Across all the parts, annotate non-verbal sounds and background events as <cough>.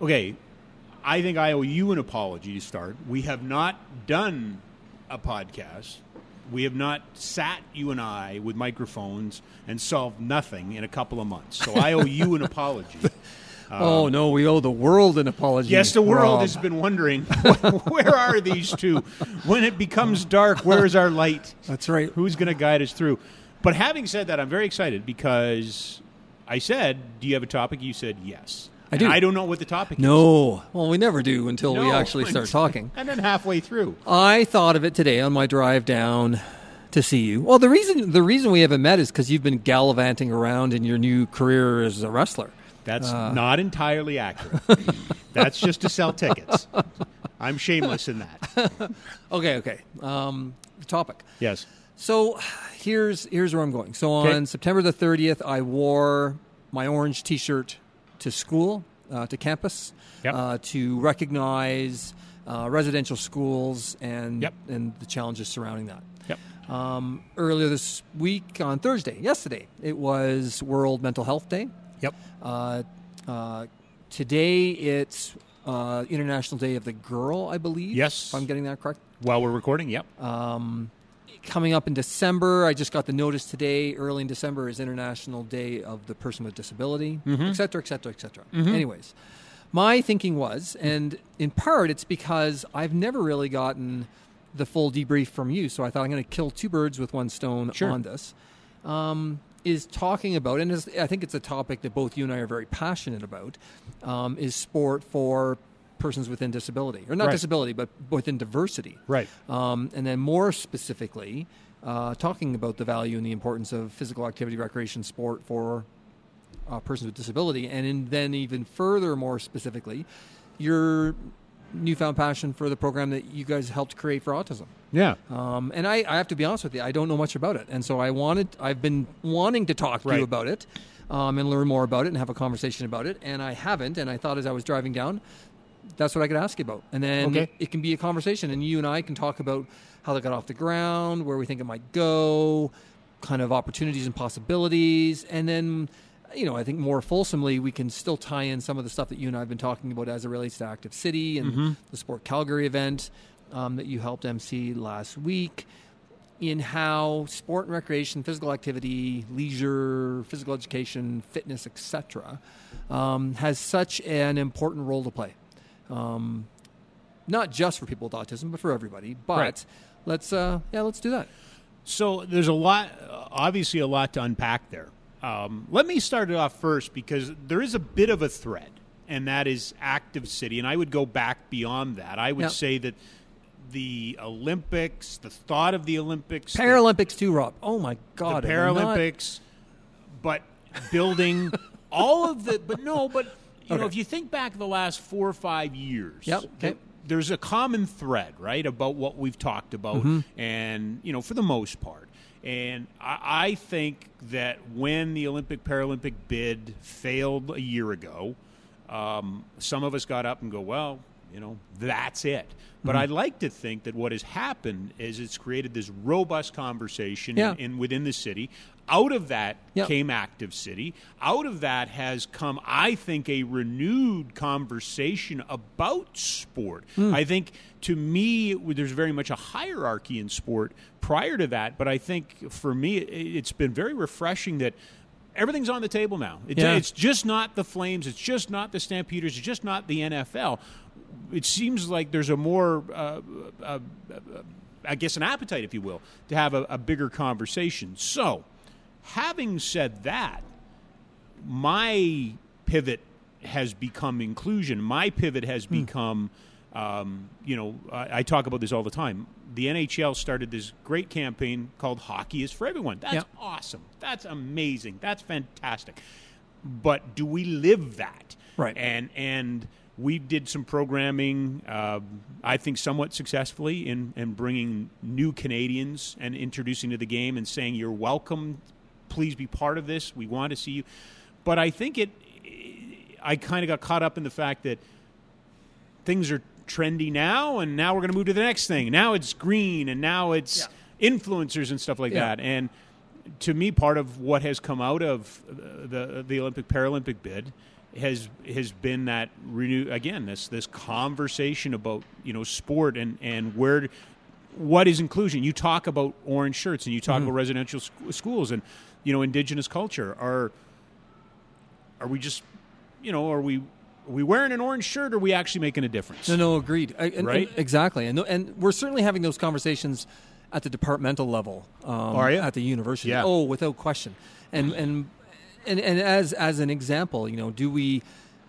Okay, I think I owe you an apology to start. We have not done a podcast. We have not sat, you and I, with microphones and solved nothing in a couple of months. So I owe you an apology. <laughs> oh no, we owe the world an apology. Yes, the world Rob. has been wondering <laughs> where are these two? When it becomes dark, where is our light? That's right. Who's going to guide us through? But having said that, I'm very excited because I said, "Do you have a topic?" You said yes. I And do. I don't know what the topic is. No, well, we never do until we actually start <laughs> talking. And then halfway through, I thought of it today on my drive down to see you. Well, the reason the reason we haven't met is because you've been gallivanting around in your new career as a wrestler. that's Uh. not entirely accurate. <laughs> that's just to sell tickets. I'm shameless in that. <laughs> Okay, okay. Um, the topic. Yes. So here's here's where I'm going. So Okay. on September the 30th, I wore my orange T-shirt to school, uh, to campus, Yep. uh, to recognize uh, residential schools and Yep. and the challenges surrounding that. Yep. Um, earlier this week on Thursday, yesterday, it was World Mental Health Day. Yep. Uh, uh, today it's uh, International Day of the Girl, I believe. Yes. if I'm getting that correct. While we're recording, yep. Um, coming up in December, I just got the notice today. Early in December is International Day of the Person with Disability, et cetera, et cetera, et cetera. Anyways, my thinking was, and in part, it's because I've never really gotten the full debrief from you. So I thought I'm going to kill two birds with one stone Sure. on this. Um, is talking about, and is, I think it's a topic that both you and I are very passionate about, um, is sport for persons within disability, or not Right. disability, but within diversity. Right. Um, and then more specifically, uh, talking about the value and the importance of physical activity, recreation, sport for uh, persons with disability, and in, then even further, more specifically, your newfound passion for the program that you guys helped create for autism. Yeah. Um, and I, I have to be honest with you, I don't know much about it, and so I wanted, I've been wanting to talk to Right. you about it, um, and learn more about it, and have a conversation about it, and I haven't. And I thought as I was driving down, that's what I could ask you about, and then Okay. it, can be a conversation, and you and I can talk about how they got off the ground, where we think it might go, kind of opportunities and possibilities, and then. You know, I think more fulsomely, we can still tie in some of the stuff that you and I have been talking about as it relates to Active City and the Sport Calgary event um, that you helped MC last week in how sport and recreation, physical activity, leisure, physical education, fitness, etc., um, has such an important role to play. Um, not just for people with autism, but for everybody. But Right. let's uh, yeah, let's do that. So there's a lot, obviously, a lot to unpack there. Um, let me start it off first because there is a bit of a thread, and that is active city. And I would go back beyond that. I would Yep. say that the Olympics, the thought of the Olympics, the- Paralympics too, Rob. Oh my God, the I not- Paralympics, but building <laughs> all of the. But no, but you know, if you think back the last four or five years, Yep, okay. there's a common thread, right, about what we've talked about, Mm-hmm. and you know, for the most part. And I, I think that when the Olympic Paralympic bid failed a year ago, um, some of us got up and go, well, you know, that's it. But Mm-hmm. I'd like to think that what has happened is it's created this robust conversation Yeah. in, in within the city. Out of that Yep. came Active City. Out of that has come, I think, a renewed conversation about sport. Hmm. I think, to me, there's very much a hierarchy in sport prior to that. But I think for me, it, it's been very refreshing that everything's on the table now. It, Yeah. It's just not the Flames. It's just not the Stampeders. It's just not the NFL. It seems like there's a more, uh, uh, uh, I guess, an appetite, if you will, to have a, a bigger conversation. So, having said that, my pivot has become inclusion. My pivot has Hmm. become, um, you know, I, I talk about this all the time. The NHL started this great campaign called Hockey is for Everyone. That's Yep. awesome. That's amazing. That's fantastic. But do we live that? Right. And and we did some programming, uh, I think, somewhat successfully in, in bringing new Canadians and introducing to the game and saying you're welcome. Please be part of this. We want to see you. But I think it. I kind of got caught up in the fact that things are trendy now, and now we're going to move to the next thing. Now it's green, and now it's influencers and stuff like Yeah. that. And to me, part of what has come out of uh, the the Olympic Paralympic bid has has been that renew again this this conversation about you know sport and and where what is inclusion you talk about orange shirts and you talk about residential sc- schools and you know indigenous culture are are we just you know are we are we wearing an orange shirt or are we actually making a difference No, no, agreed. I, and, and- Right? exactly. And and we're certainly having those conversations at the departmental level. Um, Are you? At the university. Yeah. Oh, without question. And and and and as as an example, you know, do we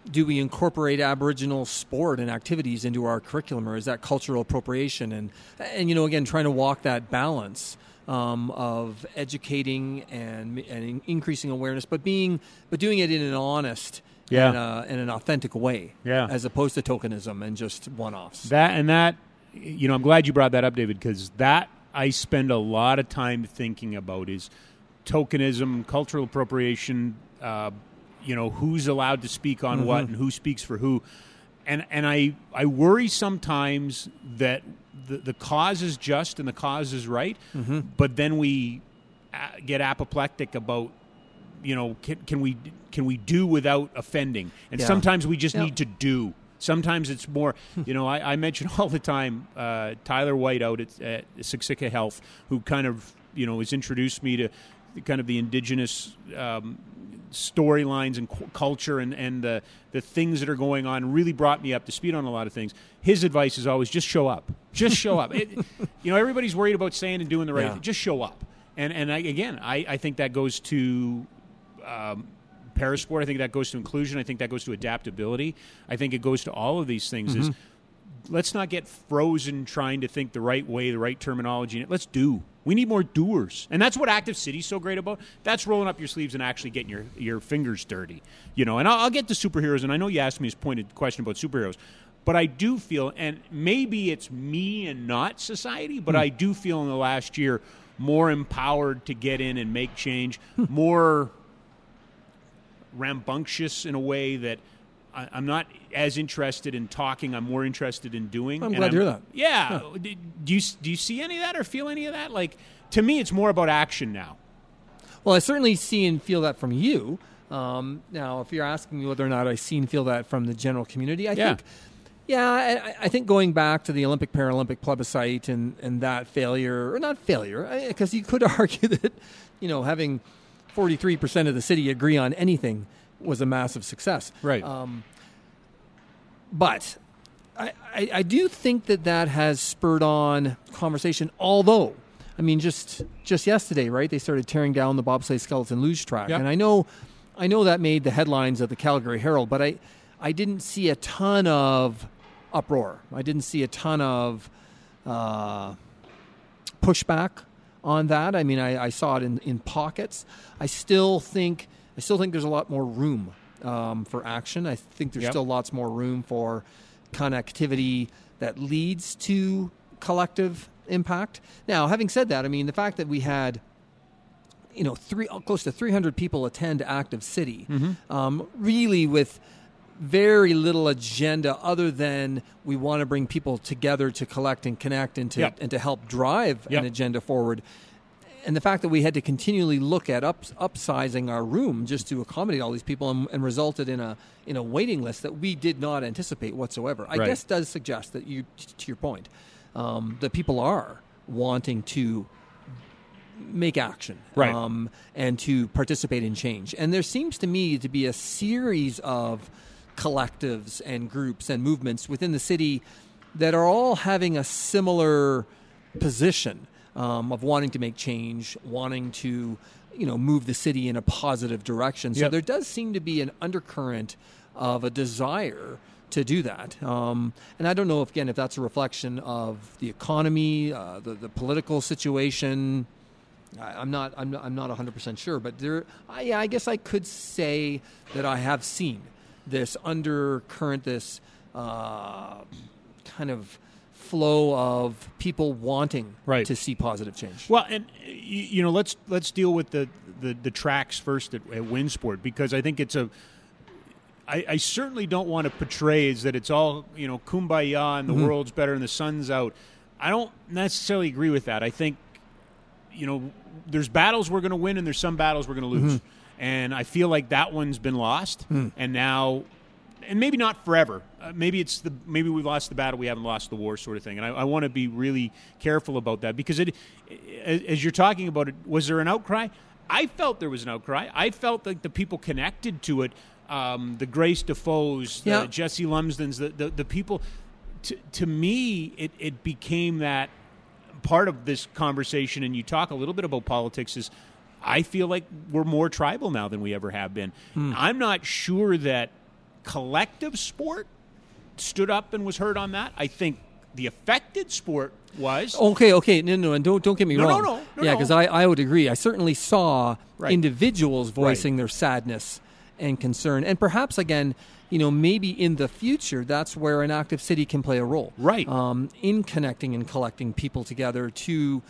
do we incorporate Aboriginal sport and activities into our curriculum, or is that cultural appropriation? And and you know, again, trying to walk that balance. Um, of educating and and increasing awareness, but being but doing it in an honest Yeah. and, uh, in an authentic way, Yeah. as opposed to tokenism and just one-offs. That and that, you know, I'm glad you brought that up, David, because that I spend a lot of time thinking about is tokenism, cultural appropriation. Uh, you know, who's allowed to speak on what and who speaks for who, and and I I worry sometimes that the the cause is just and the cause is right, but then we uh, get apoplectic about. You know, can, can we can we do without offending? And Yeah. sometimes we just Yeah. need to do. Sometimes it's more, you know, I, I mention <laughs> all the time uh, Tyler White out at, at Siksika Health, who kind of, you know, has introduced me to kind of the indigenous um, storylines and cu- culture and, and the, the things that are going on, really brought me up to speed on a lot of things. His advice is always just show up. Just show up. It, <laughs> you know, everybody's worried about saying and doing the right Yeah. thing. Just show up. And, and I, again, I, I think that goes to um, parasport. I think that goes to inclusion. I think that goes to adaptability. I think it goes to all of these things. Is let's not get frozen trying to think the right way, the right terminology. Let's do. We need more doers, and that's what Active City's so great about. That's rolling up your sleeves and actually getting your your fingers dirty. You know, and I'll, I'll get to superheroes. And I know you asked me this pointed question about superheroes. But I do feel, and maybe it's me and not society, but hmm. I do feel in the last year more empowered to get in and make change, hmm. more rambunctious in a way that I, I'm not as interested in talking. I'm more interested in doing. I'm and glad to hear that. Yeah. Do do you do you see any of that or feel any of that? Like to me, it's more about action now. Well, I certainly see and feel that from you. Um, now, if you're asking me whether or not I see and feel that from the general community, I Yeah. think, yeah, I, I think going back to the Olympic Paralympic plebiscite and, and that failure, or not failure, because you could <laughs> argue that, you know, having 43% of the city agree on anything was a massive success. Right. Um, but I, I, I do think that that has spurred on conversation. Although, I mean, just just yesterday, right? They started tearing down the bobsleigh skeleton luge track, Yep. and I know, I know that made the headlines of the Calgary Herald, but I, I didn't see a ton of uproar. I didn't see a ton of uh, pushback on that. I mean, I, I saw it in, in pockets. I still think I still think there's a lot more room um, for action. I think there's Yep. still lots more room for connectivity that leads to collective impact. Now, having said that, I mean the fact that we had you know three close to 300 people attend active city um, really with very little agenda other than we want to bring people together to collect and connect and to Yep. and to help drive Yep. an agenda forward and the fact that we had to continually look at up, upsizing our room just to accommodate all these people and, and resulted in a in a waiting list that we did not anticipate whatsoever. I Right. guess does suggest that you, to your point, um, that people are wanting to make action Right. um, and to participate in change. And there seems to me to be a series of collectives and groups and movements within the city that are all having a similar position um, of wanting to make change, wanting to you know move the city in a positive direction. So Yep. there does seem to be an undercurrent of a desire to do that. Um, and I don't know if again if that's a reflection of the economy, uh, the the political situation. I, I'm not I'm not, I'm not 100% sure, but there I, yeah, I guess I could say that I have seen this undercurrent, this uh, kind of flow of people wanting Right. to see positive change. Well, and uh, you know, let's let's deal with the the, the tracks first at, at Winsport because I think it's a. I, I certainly don't want to portray as that it's all you know kumbaya and the mm-hmm. world's better and the sun's out. I don't necessarily agree with that. I think you know there's battles we're going to win and there's some battles we're going to lose. Mm-hmm. and I feel like that one's been lost, Hmm. and now. And maybe not forever. Maybe it's the maybe we've lost the battle, we haven't lost the war, sort of thing. And I, I want to be really careful about that because it, as you're talking about it, was there an outcry? I felt there was an outcry. I felt like the people connected to it, um, the Grace Defoe's, the Yeah. Jesse Lumsden's, the, the, the people, to, to me, it, it became that part of this conversation, and you talk a little bit about politics, is I feel like we're more tribal now than we ever have been. I'm not sure that collective sport stood up and was heard on that. I think the affected sport was. Okay, okay, no, no, and don't don't get me No, no, wrong. no, no, yeah, no. because I, I would agree. I certainly saw Right. individuals voicing their sadness and concern, and perhaps again, you know, maybe in the future, that's where an active city can play a role, Right. Um, in connecting and collecting people together to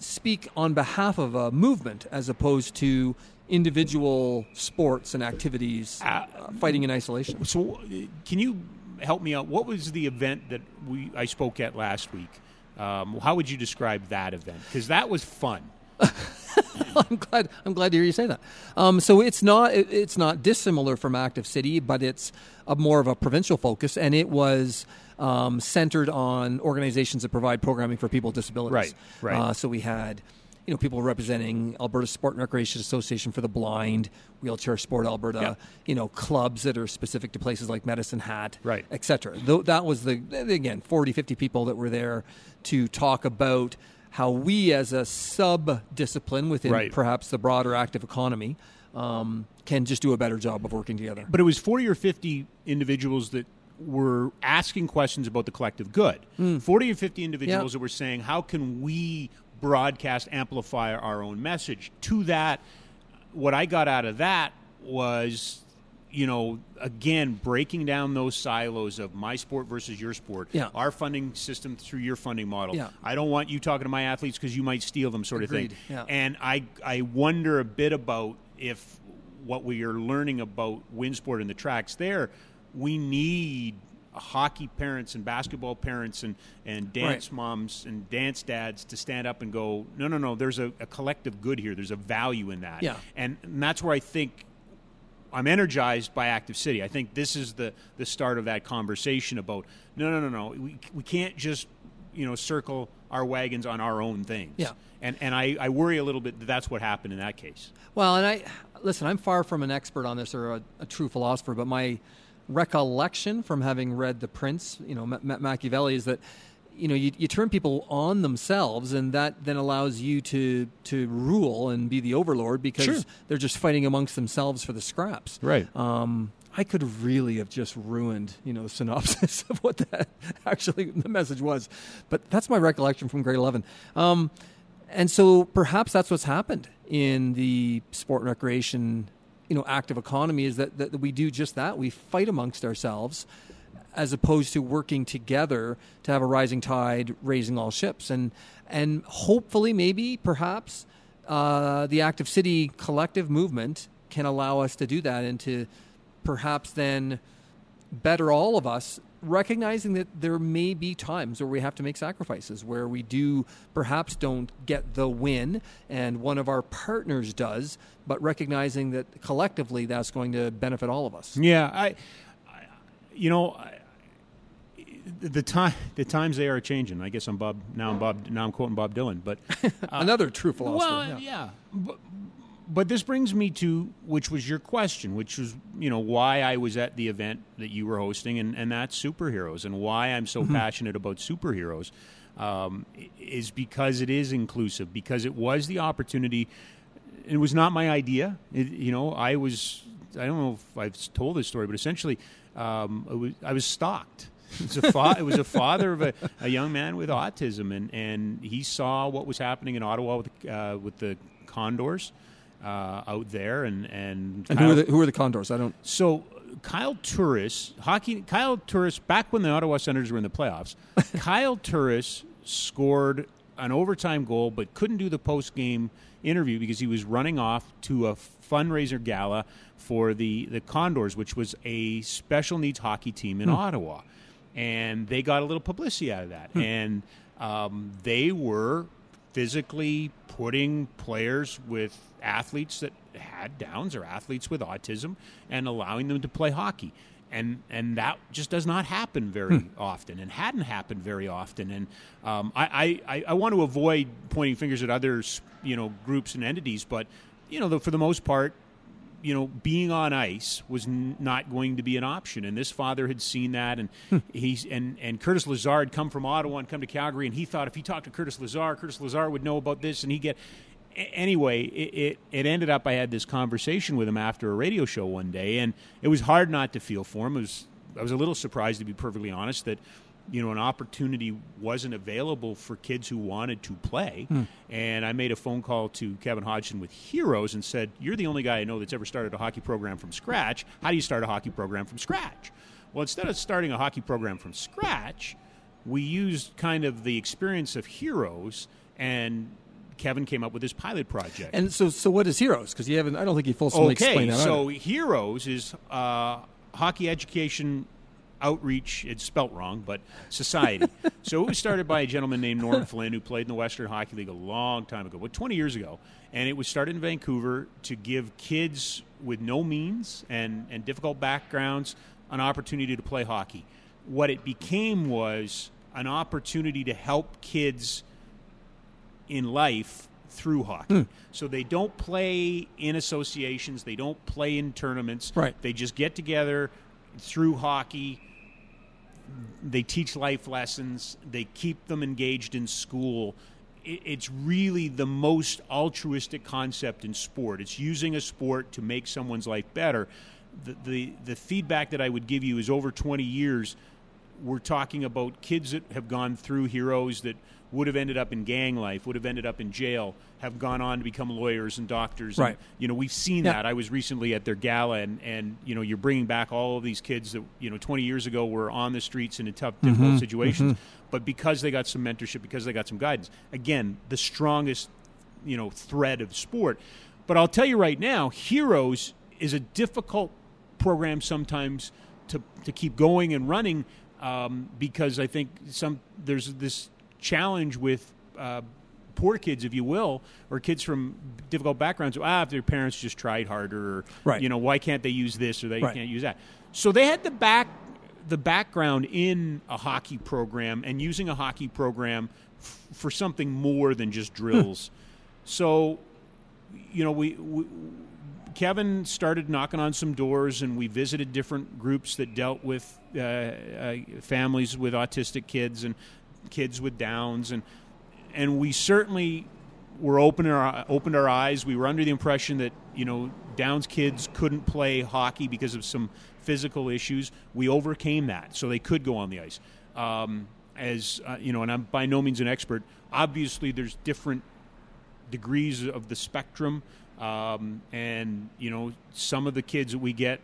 speak on behalf of a movement, as opposed to individual sports and activities uh, fighting in isolation. So, uh, can you help me out? What was the event that we I spoke at last week? Um, how would you describe that event? Because that was fun. <laughs> I'm glad. I'm glad to hear you say that. Um, so it's not it, it's not dissimilar from Active City, but it's a more of a provincial focus, and it was um, centered on organizations that provide programming for people with disabilities. Right, right. Uh, so we had. You know, people representing Alberta Sport and Recreation Association for the Blind, Wheelchair Sport Alberta. Yeah. You know, clubs that are specific to places like Medicine Hat, Right. et cetera. Though that was the again 40, 50 people that were there to talk about how we, as a sub discipline within Right. perhaps the broader active economy, um, can just do a better job of working together. But it was 40 or 50 individuals that were asking questions about the collective good. 40 or 50 individuals Yeah. that were saying, how can we broadcast, amplify our own message? To that, what I got out of that was, you know, again, breaking down those silos of my sport versus your sport, Yeah. our funding system through your funding model. Yeah. I don't want you talking to my athletes because you might steal them, sort of thing. Yeah. And I, I wonder a bit about if what we are learning about Winsport and the tracks there, we need hockey parents and basketball parents and, and dance Right. moms and dance dads to stand up and go, no, no, no, there's a, a collective good here. There's a value in that. Yeah. And, and that's where I think I'm energized by Active City. I think this is the, the start of that conversation about no, no, no, no. We, we can't just you know circle our wagons on our own things. Yeah. And and I, I worry a little bit that that's what happened in that case. Well, and I listen. I'm far from an expert on this or a, a true philosopher, but my recollection from having read The Prince, you know, Ma- Ma- Machiavelli, is that you know you, you turn people on themselves, and that then allows you to to rule and be the overlord because Sure. they're just fighting amongst themselves for the scraps. Right. Um, I could really have just ruined, you know, the synopsis <laughs> of what that <laughs> actually the message was, but that's my recollection from grade eleven. Um, and so perhaps that's what's happened in the sport and recreation, you know, active economy is that, that we do just that. We fight amongst ourselves as opposed to working together to have a rising tide raising all ships. And and hopefully, maybe, perhaps, uh, the active city collective movement can allow us to do that and to perhaps then better all of us recognizing that there may be times where we have to make sacrifices where we do perhaps don't get the win and one of our partners does but recognizing that collectively that's going to benefit all of us Yeah, I, I you know, I, the time the times they are changing. I guess I'm Bob now. I'm Bob now. I'm quoting Bob Dylan, but <laughs> uh, another true philosopher Well, yeah. yeah. But, but this brings me to which was your question, which was you know why I was at the event that you were hosting, and, and that's superheroes, and why I'm so passionate about superheroes, um, is because it is inclusive, because it was the opportunity. It was not my idea. It, you know, I was. I don't know if I've told this story, but essentially, um, it was, I was stalked. It was a, fa- it was a father of a, a young man with autism, and, and he saw what was happening in Ottawa with, uh, with the Condors uh, out there, and and, and Kyle- who are, the, who are the condors? I don't so Kyle Turris, hockey. Kyle Turris, back when the Ottawa Senators were in the playoffs, <laughs> Kyle Turris scored an overtime goal, but couldn't do the post game interview because he was running off to a fundraiser gala for the the Condors, which was a special needs hockey team in Ottawa, and they got a little publicity out of that, and um, they were physically putting players with athletes that had Downs or athletes with autism and allowing them to play hockey. And, and that just does not happen very often and hadn't happened very often. And um, I, I, I want to avoid pointing fingers at others, you know, groups and entities, but, you know, the, for the most part, you know, being on ice was n- not going to be an option, and this father had seen that, and hmm. he's and and Curtis Lazar had come from Ottawa and come to Calgary, and he thought if he talked to Curtis Lazar, Curtis Lazar would know about this, and he get. a- Anyway, it, it it ended up. I had this conversation with him after a radio show one day, and it was hard not to feel for him. It was I was a little surprised, to be perfectly honest, that you know an opportunity wasn't available for kids who wanted to play. And I made a phone call to Kevin Hodgson with Heroes and said, "You're the only guy I know that's ever started a hockey program from scratch. How do you start a hockey program from scratch?" Well, instead of starting a hockey program from scratch, we used kind of the experience of Heroes and. Kevin came up with this pilot project. And so, so what is Heroes? Because you haven't. I don't think you fully Okay, explained that. so. Heroes is uh, hockey education outreach. It's spelt wrong, but society. <laughs> so it was started by a gentleman named Norm Flynn who played in the Western Hockey League a long time ago, what 20 years ago, and it was started in Vancouver to give kids with no means and and difficult backgrounds an opportunity to play hockey. What it became was an opportunity to help kids in life through hockey. Hmm. So they don't play in associations, they don't play in tournaments. Right. They just get together through hockey. They teach life lessons, they keep them engaged in school. It's really the most altruistic concept in sport. It's using a sport to make someone's life better. The, the, the feedback that I would give you is over 20 years, we're talking about kids that have gone through heroes that would have ended up in gang life, would have ended up in jail, have gone on to become lawyers and doctors. And, Right. you know, we've seen Yeah. that. I was recently at their gala, and, and you know, you're bringing back all of these kids that you know 20 years ago were on the streets in a tough, difficult Mm-hmm. situations, but because they got some mentorship, because they got some guidance. Again, the strongest, you know, thread of sport. But I'll tell you right now, Heroes is a difficult program sometimes to to keep going and running um, because I think some there's this challenge with uh, poor kids, if you will, or kids from difficult backgrounds. Ah, if their parents just tried harder, or Right. you know, why can't they use this or they Right. can't use that? So they had the back the background in a hockey program and using a hockey program f- for something more than just drills. so, you know, we, we Kevin started knocking on some doors, and we visited different groups that dealt with families with autistic kids and kids with Downs, and and we certainly were open our opened our eyes. We were under the impression that you know Downs kids couldn't play hockey because of some physical issues. We overcame that, so they could go on the ice. Um, as uh, you know, and I'm by no means an expert. Obviously, there's different degrees of the spectrum. Um, and you know, some of the kids that we get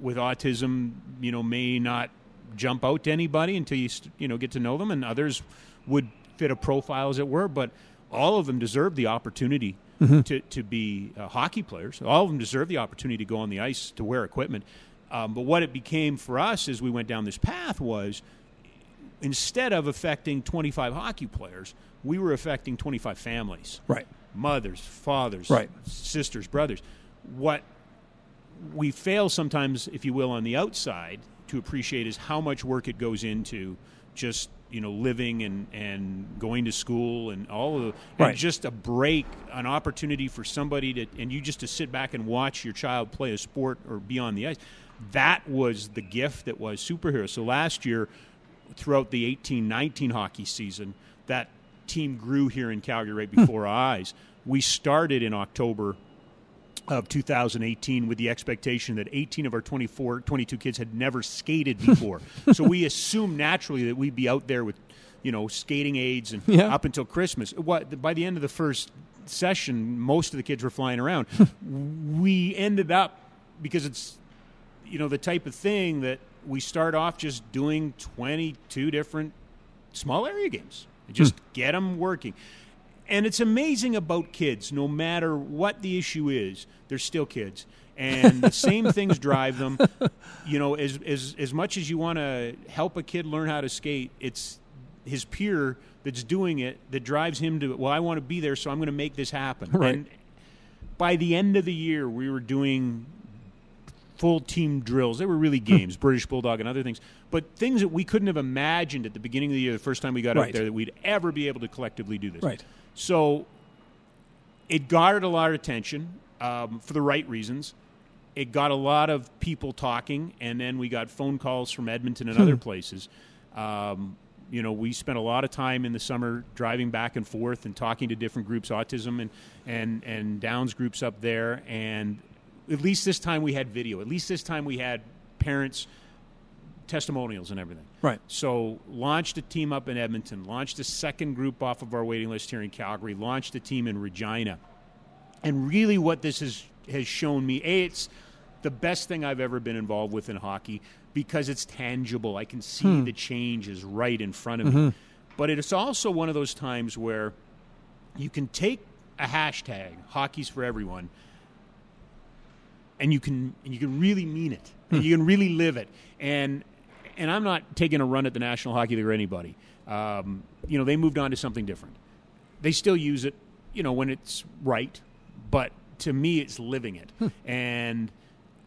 with autism, you know, may not jump out to anybody until you you know get to know them, and others would fit a profile as it were. But all of them deserve the opportunity to to be uh, hockey players. All of them deserve the opportunity to go on the ice to wear equipment. Um, but what it became for us as we went down this path was instead of affecting 25 hockey players, we were affecting 25 families right. mothers, fathers, Right. sisters, brothers. What we fail sometimes, if you will, on the outside to appreciate is how much work it goes into just you know living and and going to school and all of the, Right. and just a break, an opportunity for somebody to and you just to sit back and watch your child play a sport or be on the ice. That was the gift that was superhero. So last year, throughout the 18-19 hockey season, that team grew here in Calgary right hmm. before our eyes. We started in October of 2018 with the expectation that 18 of our 24 22 kids had never skated before. <laughs> So we assumed naturally that we'd be out there with you know skating aids and Yeah. up until christmas. What by the end of the first session most of the kids were flying around. <laughs> Hmm. We ended up because it's you know the type of thing that we start off just doing 22 different small area games. Just hmm. get them working and it's amazing about kids no matter what the issue is they're still kids. And the same things drive them. <laughs> You know as as as much as you want to help a kid learn how to skate it's his peer that's doing it that drives him to well I want to be there so I'm going to make this happen. Right. and by the end of the year, we were doing full team drills. They were really games, British Bulldog and other things, but things that we couldn't have imagined at the beginning of the year, the first time we got Right. out there, that we'd ever be able to collectively do this. Right. So it garnered a lot of attention um, for the right reasons. It got a lot of people talking, and then we got phone calls from Edmonton and other places. Um, you know, we spent a lot of time in the summer driving back and forth and talking to different groups, autism and and and Downs groups up there. And at least this time we had video. At least this time we had parents testimonials and everything. Right. So launched a team up in Edmonton, launched a second group off of our waiting list here in Calgary, launched a team in Regina. And really what this has has shown me, A, it's the best thing I've ever been involved with in hockey because it's tangible. I can see hmm. the change is right in front of me. Mm-hmm. But it's also one of those times where you can take a hashtag, hockey's for everyone, and you can and you can really mean it. And you can really live it. And and I'm not taking a run at the National Hockey League or anybody. Um, you know, they moved on to something different. They still use it, you know, when it's right, but to me, it's living it. And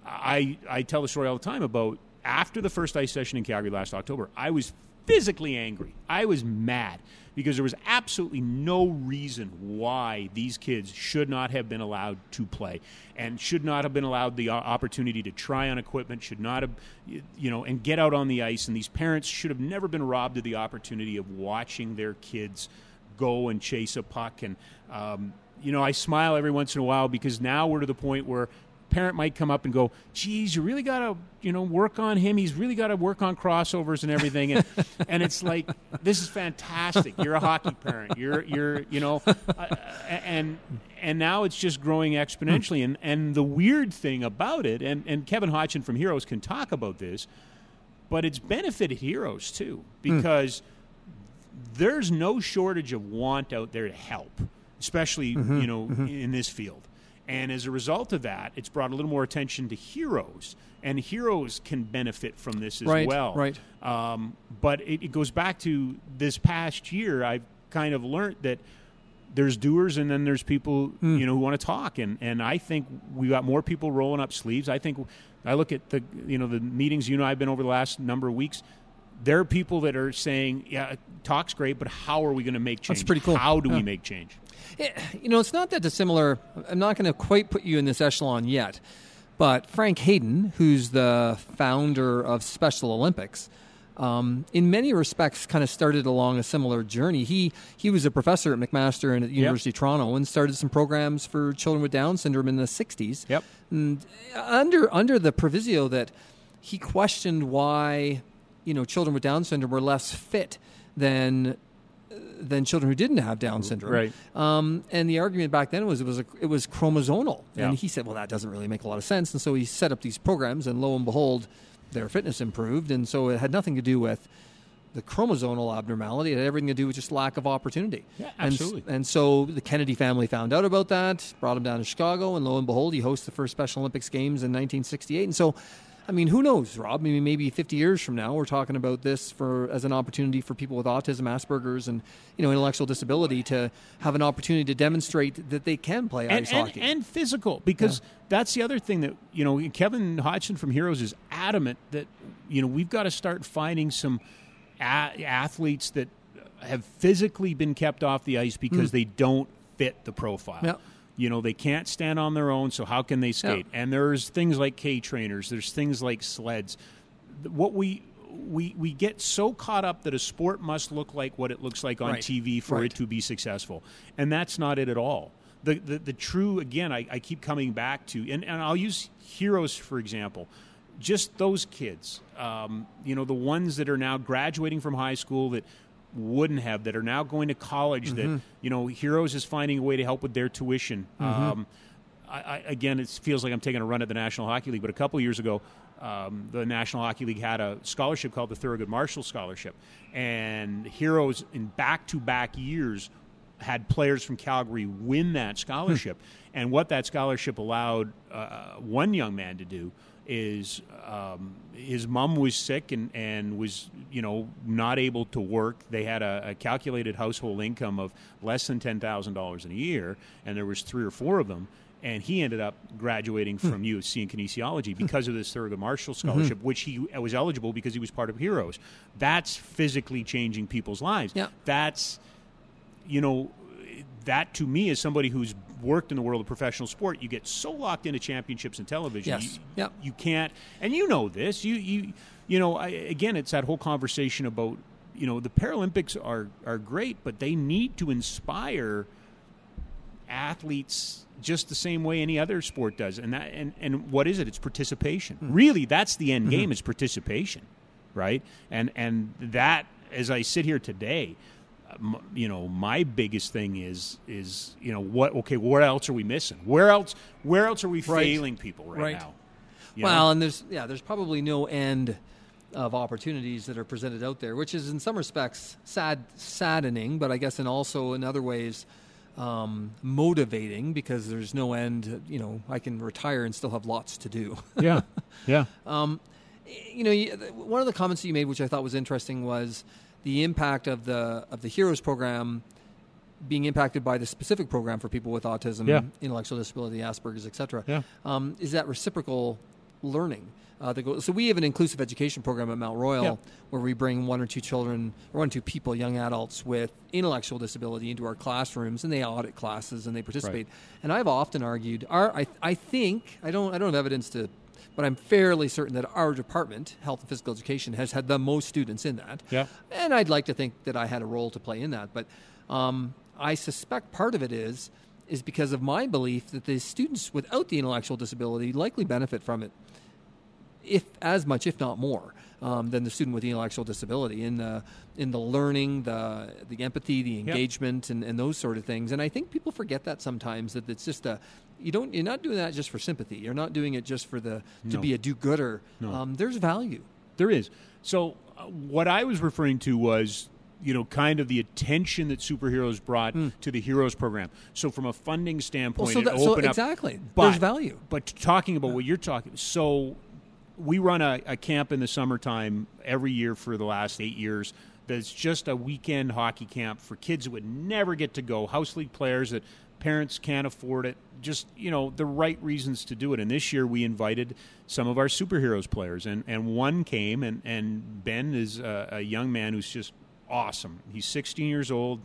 I I tell the story all the time about after the first ice session in Calgary last October, I was physically angry. I was mad because there was absolutely no reason why these kids should not have been allowed to play and should not have been allowed the opportunity to try on equipment, should not have, you know, and get out on the ice. And these parents should have never been robbed of the opportunity of watching their kids go and chase a puck. And, um, you know, I smile every once in a while because now we're to the point where parent might come up and go, geez, you really got to, you know, work on him. He's really got to work on crossovers and everything. And, <laughs> and it's like, this is fantastic. You're a hockey parent. You're, you're, you know, uh, uh and, and now it's just growing exponentially. And, and the weird thing about it, and, and Kevin Hodgson from Heroes can talk about this, but it's benefited Heroes too, hmm. because there's no shortage of want out there to help, especially mm-hmm. you know mm-hmm. in this field. And as a result of that, it's brought a little more attention to heroes, and heroes can benefit from this as Right, well. right. Um, but it, it goes back to this past year. I've kind of learned that there's doers and then there's people you know who want to talk and and I think we got more people rolling up sleeves. I think I look at the you know the meetings you and I have been over the last number of weeks. There are people that are saying, "Yeah, talk's great, but how are we going to make change? That's pretty cool. How do Yeah. we make change?" Eh, You know, it's not that dissimilar. I'm not going to quite put you in this echelon yet, but Frank Hayden, who's the founder of Special Olympics, um, in many respects, kind of started along a similar journey. He he was a professor at McMaster and at the University of Toronto, and started some programs for children with Down syndrome in the '60s. Yep. And under under the proviso that he questioned why you know children with Down syndrome were less fit than than children who didn't have Down syndrome. Right. Um, and the argument back then was it was a, it was chromosomal, Yeah. and he said, well, that doesn't really make a lot of sense. And so he set up these programs, and lo and behold, their fitness improved. And so it had nothing to do with the chromosomal abnormality; it had everything to do with just lack of opportunity. Yeah, And absolutely. And, so the Kennedy family found out about that, brought him down to Chicago, and lo and behold, he hosts the first Special Olympics games in 1968. And so. I mean, who knows, Rob? I mean, maybe 50 years from now, we're talking about this for as an opportunity for people with autism, Asperger's, and you know, intellectual disability to have an opportunity to demonstrate that they can play and, ice and, hockey. and physical because that's the other thing that you know Kevin Hodgson from Heroes is adamant that you know we've got to start finding some a- athletes that have physically been kept off the ice because hmm. they don't fit the profile. Yeah. You know they can't stand on their own, so how can they skate? And there's things like K trainers. There's things like sleds. What we we we get so caught up that a sport must look like what it looks like on Right. TV for Right. it to be successful, and that's not it at all. The the, the true again, I, I keep coming back to, and, and I'll use heroes for example. Just those kids, um, you know, the ones that are now graduating from high school that wouldn't have, that are now going to college. That you know, Heroes is finding a way to help with their tuition. Um, I, I, again, it feels like I'm taking a run at the National Hockey League, but a couple of years ago, um, the National Hockey League had a scholarship called the Thurgood Marshall Scholarship, and Heroes in back-to-back years had players from Calgary win that scholarship. and what that scholarship allowed uh, one young man to do is um, his mom was sick and, and was you know not able to work. They had a, a calculated household income of less than ten thousand dollars in a year, and there was three or four of them. and he ended up graduating Hmm. from USC in kinesiology because of this Thurgood Marshall scholarship, Mm-hmm. which he was eligible because he was part of Heroes. That's physically changing people's lives. Yeah. That's you know, that to me, as somebody who's worked in the world of professional sport, you get so locked into championships and television. Yes. You, Yeah. you can't, and you know this. You you you know, I, again, it's that whole conversation about you know the Paralympics are are great, but they need to inspire athletes just the same way any other sport does. And that and, and what is it? It's participation. Hmm. Really, that's the end mm-hmm. game is participation, right? And and that as I sit here today, you know, my biggest thing is is you know what? Okay, where else are we missing? Where else? Where else are we Right. failing people right, Right. now? Well, know? and there's yeah, there's probably no end of opportunities that are presented out there, which is in some respects sad, saddening, but I guess in also in other ways um, motivating because there's no end. You know, I can retire and still have lots to do. yeah, yeah, <laughs> you know, one of the comments that you made, which I thought was interesting, was the impact of the of the Heroes program being impacted by the specific program for people with autism, Yeah. intellectual disability, Asperger's, etc. Yeah. Um, is that reciprocal learning? Uh, that go, so we have an inclusive education program at Mount Royal Yeah. where we bring one or two children or one or two people, young adults with intellectual disability into our classrooms and they audit classes and they participate. And I've often argued, our, I, I think, I don't, I don't have evidence to, but I'm fairly certain that our department, health and physical education, has had the most students in that. Yeah. And I'd like to think that I had a role to play in that. But um, I suspect part of it is, is because of my belief that the students without the intellectual disability likely benefit from it if as much, if not more, um, than the student with the intellectual disability in the in the learning, the the empathy, the engagement, and, and those sort of things. And I think people forget that sometimes that it's just a you don't you're not doing that just for sympathy. You're not doing it just for the to No. be a do-gooder. No. Um, there's value. There is. So uh, what I was referring to was, you know, kind of the attention that superheroes brought to the Heroes program. So from a funding standpoint. Well, so it that- so opened up exactly. But, There's value. But talking about what you're talking, so we run a, a camp in the summertime every year for the last eight years. That's just a weekend hockey camp for kids that would never get to go. House league players that parents can't afford it. Just you know the right reasons to do it. And this year we invited some of our superheroes players, and, and one came, and and Ben is a, a young man who's just awesome. He's 16 years old.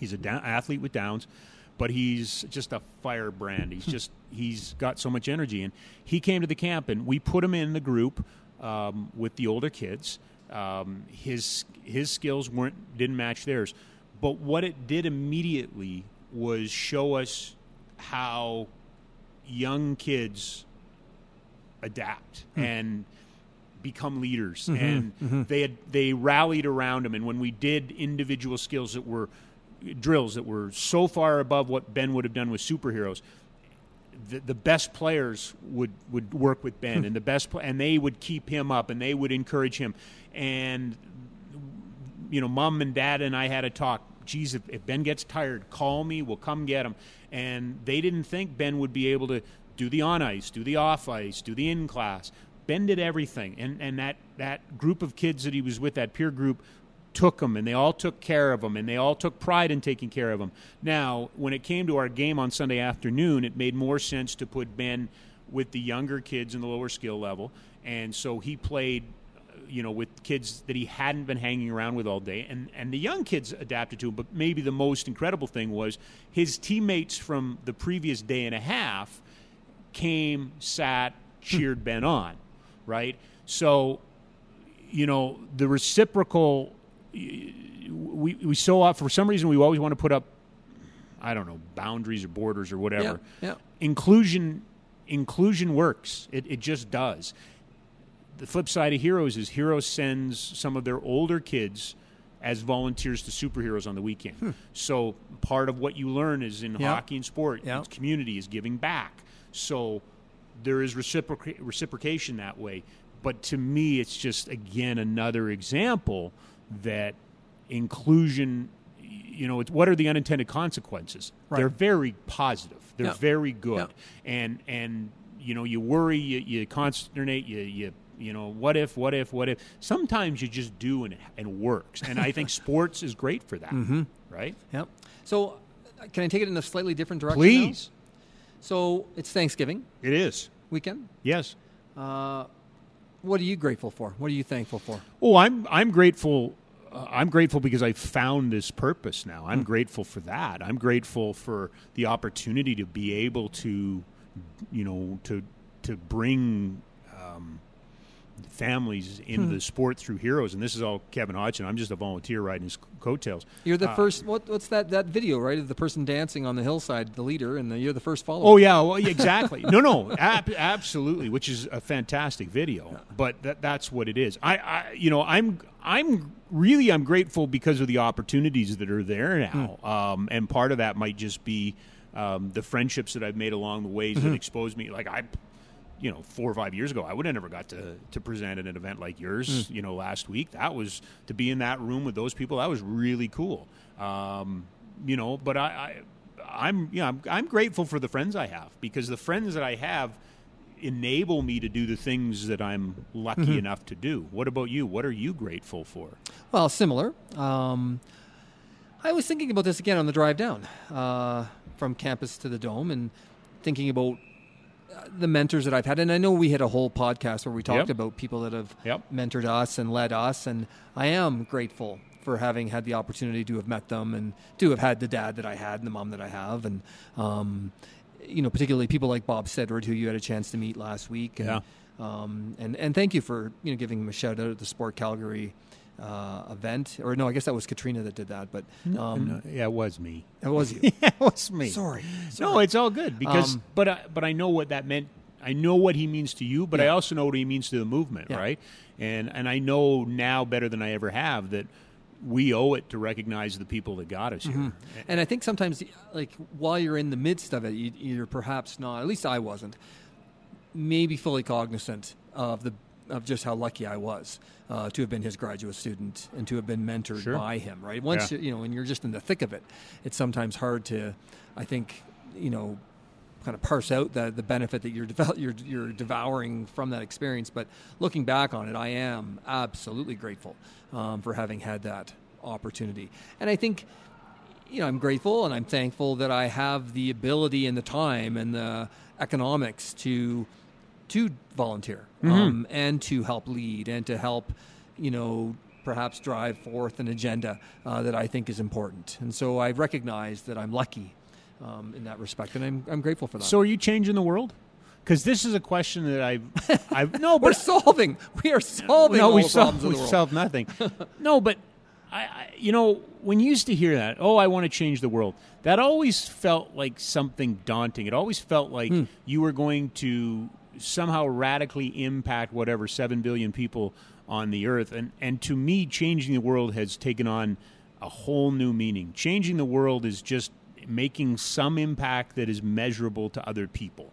He's a down, athlete with Downs, but he's just a firebrand. He's just he's got so much energy, and he came to the camp, and we put him in the group um, with the older kids. Um, his his skills weren't didn't match theirs, but what it did immediately was show us how young kids adapt hmm. and become leaders. Mm-hmm. And mm-hmm. they had they rallied around him and when we did individual skills that were drills that were so far above what Ben would have done with superheroes the, the best players would, would work with Ben. Hmm. And the best and they would keep him up and they would encourage him. And you know, mom and dad and I had a talk. Geez, if, if Ben gets tired, call me. We'll come get him. And they didn't think Ben would be able to do the on ice, do the off ice, do the in class. Ben did everything, and and that that group of kids that he was with, that peer group, took him, and they all took care of him, and they all took pride in taking care of him. Now, when it came to our game on Sunday afternoon, it made more sense to put Ben with the younger kids in the lower skill level, and so he played you know, with kids that he hadn't been hanging around with all day, and and the young kids adapted to him. But maybe the most incredible thing was his teammates from the previous day and a half came, sat, hmm. cheered Ben on, right? So, you know, the reciprocal. We we so often, for some reason we always want to put up, I don't know, boundaries or borders or whatever. Yeah, yeah. Inclusion inclusion works. It it just does the flip side of Heroes is Heroes sends some of their older kids as volunteers to superheroes on the weekend. So part of what you learn is in Hmm. Yeah. hockey and sport, it's community is giving back. So there is reciproca- reciprocation that way. But to me, it's just again another example that inclusion. You know, it's, what are the unintended consequences? Right. They're very positive. They're Yeah. very good, and and you know, you worry, you, you consternate, you you you know, what if, what if, what if? Sometimes you just do and it, and works. And I think <laughs> sports is great for that, Mm-hmm. right? Yep. So, uh, can I take it in a slightly different direction? now? Please. So it's Thanksgiving It is. weekend. Yes. Uh, what are you grateful for? What are you thankful for? Oh, I'm I'm grateful. Uh, I'm grateful because I found this purpose now. I'm grateful for that. I'm grateful for the opportunity to be able to, you know, to to bring um, families into the sport through heroes. And this is all Kevin Hodgson. I'm just a volunteer riding his coattails. You're the Uh, first. What, what's that? That video, right, of the person dancing on the hillside, the leader, and the, you're the first follower. Oh yeah, well, <laughs> exactly. no, no, ab- absolutely, which is a fantastic video. But that, that's what it is. I, I, you know, I'm, I'm really, I'm grateful because of the opportunities that are there now, um, and part of that might just be um, the friendships that I've made along the ways that exposed me. Like I, you know, four or five years ago, I would have never got to to present at an event like yours. You know, last week, that was to be in that room with those people. That was really cool. Um, you know, but I, I I'm you know I'm, I'm grateful for the friends I have because the friends that I have enable me to do the things that I'm lucky enough to do. What about you? What are you grateful for? Well, similar. Um, I was thinking about this again on the drive down uh, from campus to the dome, and thinking about the mentors that I've had. And I know we had a whole podcast where we talked Yep. about people that have Yep. mentored us and led us, and I am grateful for having had the opportunity to have met them and to have had the dad that I had and the mom that I have, and um, you know, particularly people like Bob Sedward, who you had a chance to meet last week. And, Yeah. um, and and thank you for you know giving him a shout out at the Sport Calgary uh, event, or no, I guess that was Katrina that did that, but um, No, yeah, it was me. it was you. <laughs> yeah, it was me. Sorry. No, it's all good because, Um, but I, but I know what that meant. I know what he means to you, but I also know what he means to the movement, Yeah. right? And and I know now better than I ever have that we owe it to recognize the people that got us Mm-hmm. here. And I think sometimes, like while you're in the midst of it, you, you're perhaps not. At least I wasn't. Maybe fully cognizant of the of just how lucky I was uh, to have been his graduate student and to have been mentored Sure. by him. Right. Once Yeah. you, you know, when you're just in the thick of it, it's sometimes hard to, I think, you know, kind of parse out the the benefit that you're develop, you're you're devouring from that experience. But looking back on it, I am absolutely grateful um, for having had that opportunity. And I think you know, I'm grateful and I'm thankful that I have the ability and the time and the economics to to volunteer um, and to help lead and to help, you know, perhaps drive forth an agenda uh, that I think is important. And so I recognize that I'm lucky um, in that respect, and I'm I'm grateful for that. So, are you changing the world? Because this is a question that I've, I've <laughs> no, we're solving. We are solving no, all we problems we the world. nothing. <laughs> no, but I, I, you know, when you used to hear that, oh, I want to change the world, that always felt like something daunting. It always felt like Hmm. you were going to somehow radically impact whatever seven billion people on the earth, and and to me, changing the world has taken on a whole new meaning. Changing the world is just making some impact that is measurable to other people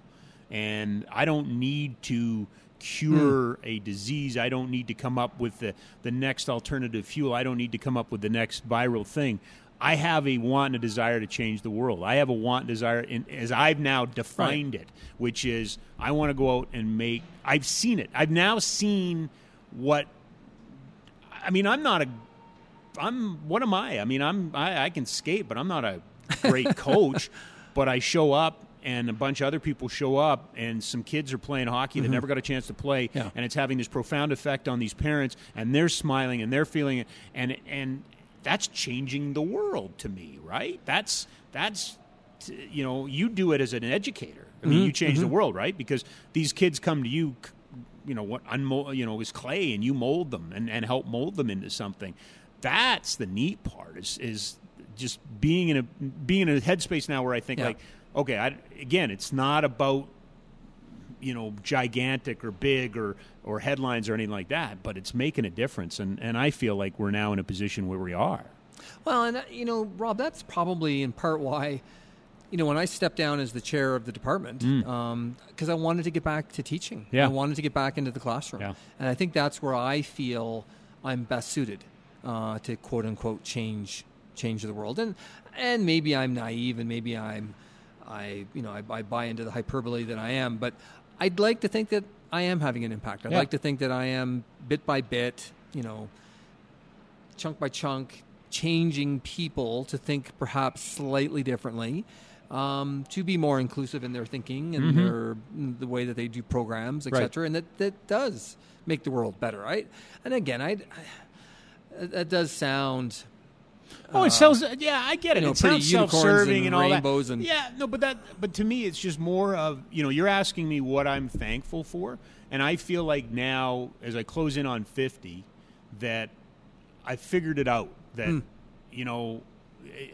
and I don't need to cure hmm. a disease. I don't need to come up with the, the next alternative fuel. I don't need to come up with the next viral thing. I have a want and a desire to change the world. I have a want and desire, in, as I've now defined it, which is I want to go out and make. I've seen it. I've now seen what. I mean, I'm not a. I'm. What am I? I mean, I'm. I, I can skate, but I'm not a great <laughs> coach. but I show up, and a bunch of other people show up, and some kids are playing hockey that mm-hmm. never got a chance to play, Yeah. and it's having this profound effect on these parents, and they're smiling and they're feeling it, and and that's changing the world to me, right? That's that's you know, you do it as an educator. I mean, you mm-hmm, change the mm-hmm. world, right? Because these kids come to you, you know, what unmold, you know, is clay, and you mold them and, and help mold them into something. That's the neat part. Is is just being in a being in a headspace now where I think Yeah. like, okay, I, again, it's not about you know gigantic or big or or headlines or anything like that, but it's making a difference, and and I feel like we're now in a position where we are. Well, and uh, you know, Rob, that's probably in part why, you know, when I stepped down as the chair of the department, because I wanted to get back to teaching. Yeah. I wanted to get back into the classroom, Yeah. and I think that's where I feel I'm best suited uh, to quote unquote change change the world. And and maybe I'm naive, and maybe I'm I you know I, I buy into the hyperbole that I am, but I'd like to think that I am having an impact. I'd Yeah. like to think that I am bit by bit, you know, chunk by chunk, changing people to think perhaps slightly differently, um, to be more inclusive in their thinking and their the way that they do programs, Mm-hmm. Right. etc. And that that does make the world better, right? And again, I that does sound. Oh, it sells. Yeah, I get it. you know, it sounds self-serving and and, all rainbows that. and- yeah, no, but that, but to me, it's just more of you know, you're asking me what I'm thankful for, and I feel like now, as I close in on fifty, that I figured it out. That Hmm. you know,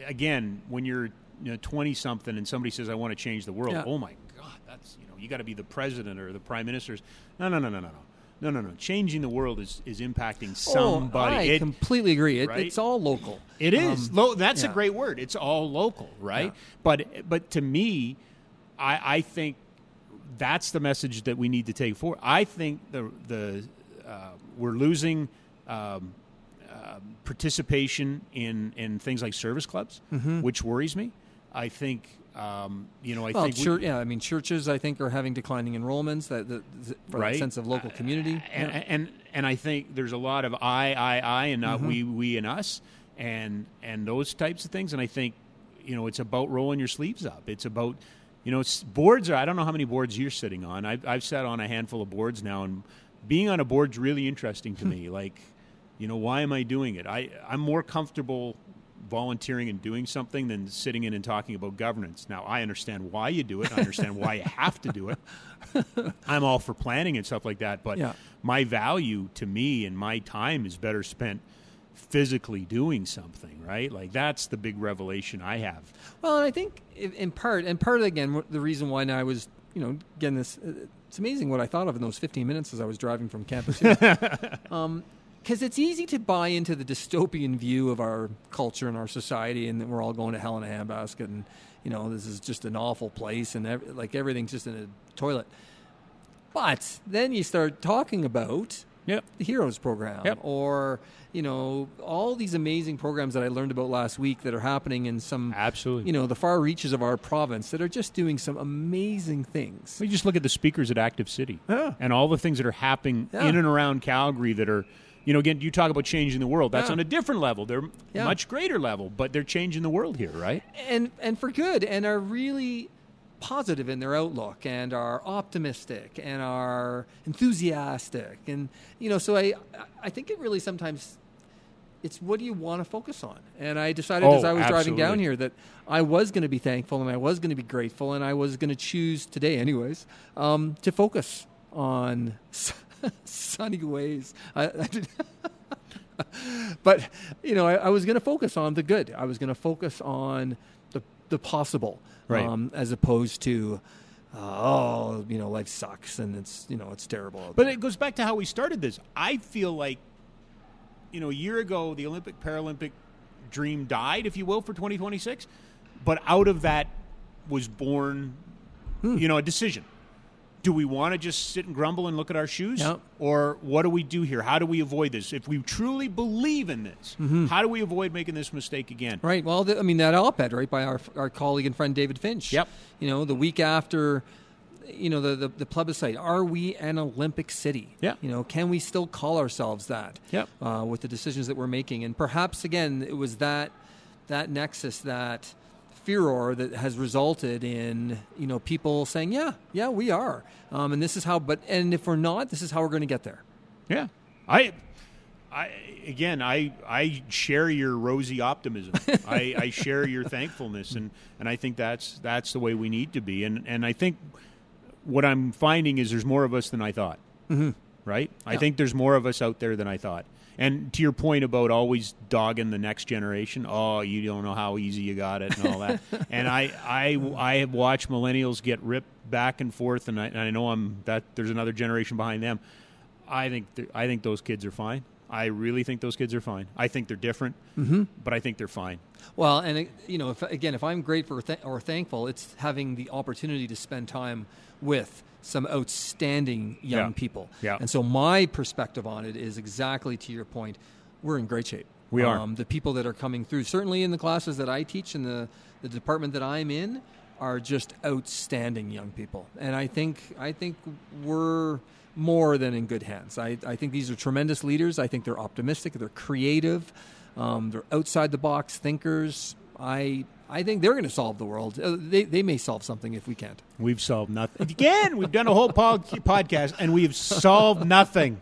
again, when you're you know twenty something and somebody says I want to change the world, Yeah. oh my god, that's you know, you got to be the president or the prime minister's. No, no, no, no, no, no. No, no, no. Changing the world is, is impacting somebody. Oh, I It- completely agree. It, right? It's all local. it is. Um, Lo- that's a great word. It's all local, right? Yeah. But but to me, I, I think that's the message that we need to take forward. I think the the uh, we're losing um, uh, participation in in things like service clubs, which worries me. I think um, you know. I Well, think we- chur- yeah, I mean, churches I think are having declining enrollments. That for Right. that sense of local community. and, Yeah. and and I think there's a lot of I, I, I, and not Mm-hmm. we, we, and us, and and those types of things. And I think you know it's about rolling your sleeves up. It's about you know boards. Are I don't know how many boards you're sitting on. I've I've sat on a handful of boards now, and being on a board's really interesting to me. Like, you know, why am I doing it? I I'm more comfortable volunteering and doing something than sitting in and talking about governance. Now, I understand why you do it. I understand why you have to do it. <laughs> I'm all for planning and stuff like that, but Yeah. my value to me and my time is better spent physically doing something, right? Like that's the big revelation I have. Well, and I think in part, and part of again the reason why now I was, you know, again this. uh, It's amazing what I thought of in those 15 minutes as I was driving from campus. Here. <laughs> um, because it's easy to buy into the dystopian view of our culture and our society, and that we're all going to hell in a handbasket, and you know this is just an awful place, and ev- like everything's just in a toilet. But then you start talking about Yep. the Heroes program Yep. or you know all these amazing programs that I learned about last week that are happening in some Absolutely. you know the far reaches of our province that are just doing some amazing things. We just look at the speakers at Active City Yeah. and all the things that are happening Yeah. in and around Calgary that are, you know, again, you talk about changing the world. That's Yeah. on a different level. They're Yeah. much greater level, but they're changing the world here, right? and and for good and are really positive in their outlook and are optimistic and are enthusiastic and you know so I I think it really sometimes it's what do you want to focus on and I decided Oh, as I was driving down here that I was going to be thankful and I was going to be grateful and I was going to choose today anyways um, to focus on <laughs> sunny ways I, I did <laughs> but you know, I, I was going to focus on the good. I was going to focus on the the possible, Right. um, as opposed to, uh, oh, you know, life sucks and it's you know it's terrible. But it goes back to how we started this. I feel like, you know, a year ago, the Olympic Paralympic dream died, if you will, for 2026. But out of that was born, Hmm. you know, a decision. Do we want to just sit and grumble and look at our shoes? Yeah. Or what do we do here? How do we avoid this? If we truly believe in this, Mm-hmm. how do we avoid making this mistake again? Right. Well, I mean that op-ed, right, by our our colleague and friend David Finch. Yep. You know, the week after, you know, the the, the plebiscite. Are we an Olympic city? Yeah. You know, can we still call ourselves that? Yep. Uh, with the decisions that we're making, and perhaps again, it was that that nexus that furor that has resulted in you know people saying, yeah, yeah, we are, um, and this is how. But and if we're not, this is how we're going to get there. Yeah, I, I again, I I share your rosy optimism. <laughs> I, I share your thankfulness, and and I think that's that's the way we need to be. And and I think what I'm finding is there's more of us than I thought. Mm-hmm. Right? I think there's more of us out there than I thought. And to your point about always dogging the next generation, oh, you don't know how easy you got it and all that. <laughs> and I, I, I have watched millennials get ripped back and forth, and I, and I know I'm that there's another generation behind them. I think th- I think those kids are fine. I really think those kids are fine. I think they're different, mm-hmm. but I think they're fine. Well, and you know, if, again, if I'm grateful or, th- or thankful, it's having the opportunity to spend time with some outstanding young Yeah. people. Yeah. And so my perspective on it is exactly to your point. We're in great shape. We are. Um, the people that are coming through, certainly in the classes that I teach in the, the department that I'm in, are just outstanding young people. And I think I think we're more than in good hands. I, I think these are tremendous leaders. I think they're optimistic. They're creative. Um, they're outside the box thinkers. I I think they're going to solve the world. Uh, they they may solve something if we can't. We've solved nothing. Again, we've done a whole pod- <laughs> podcast and we've solved nothing.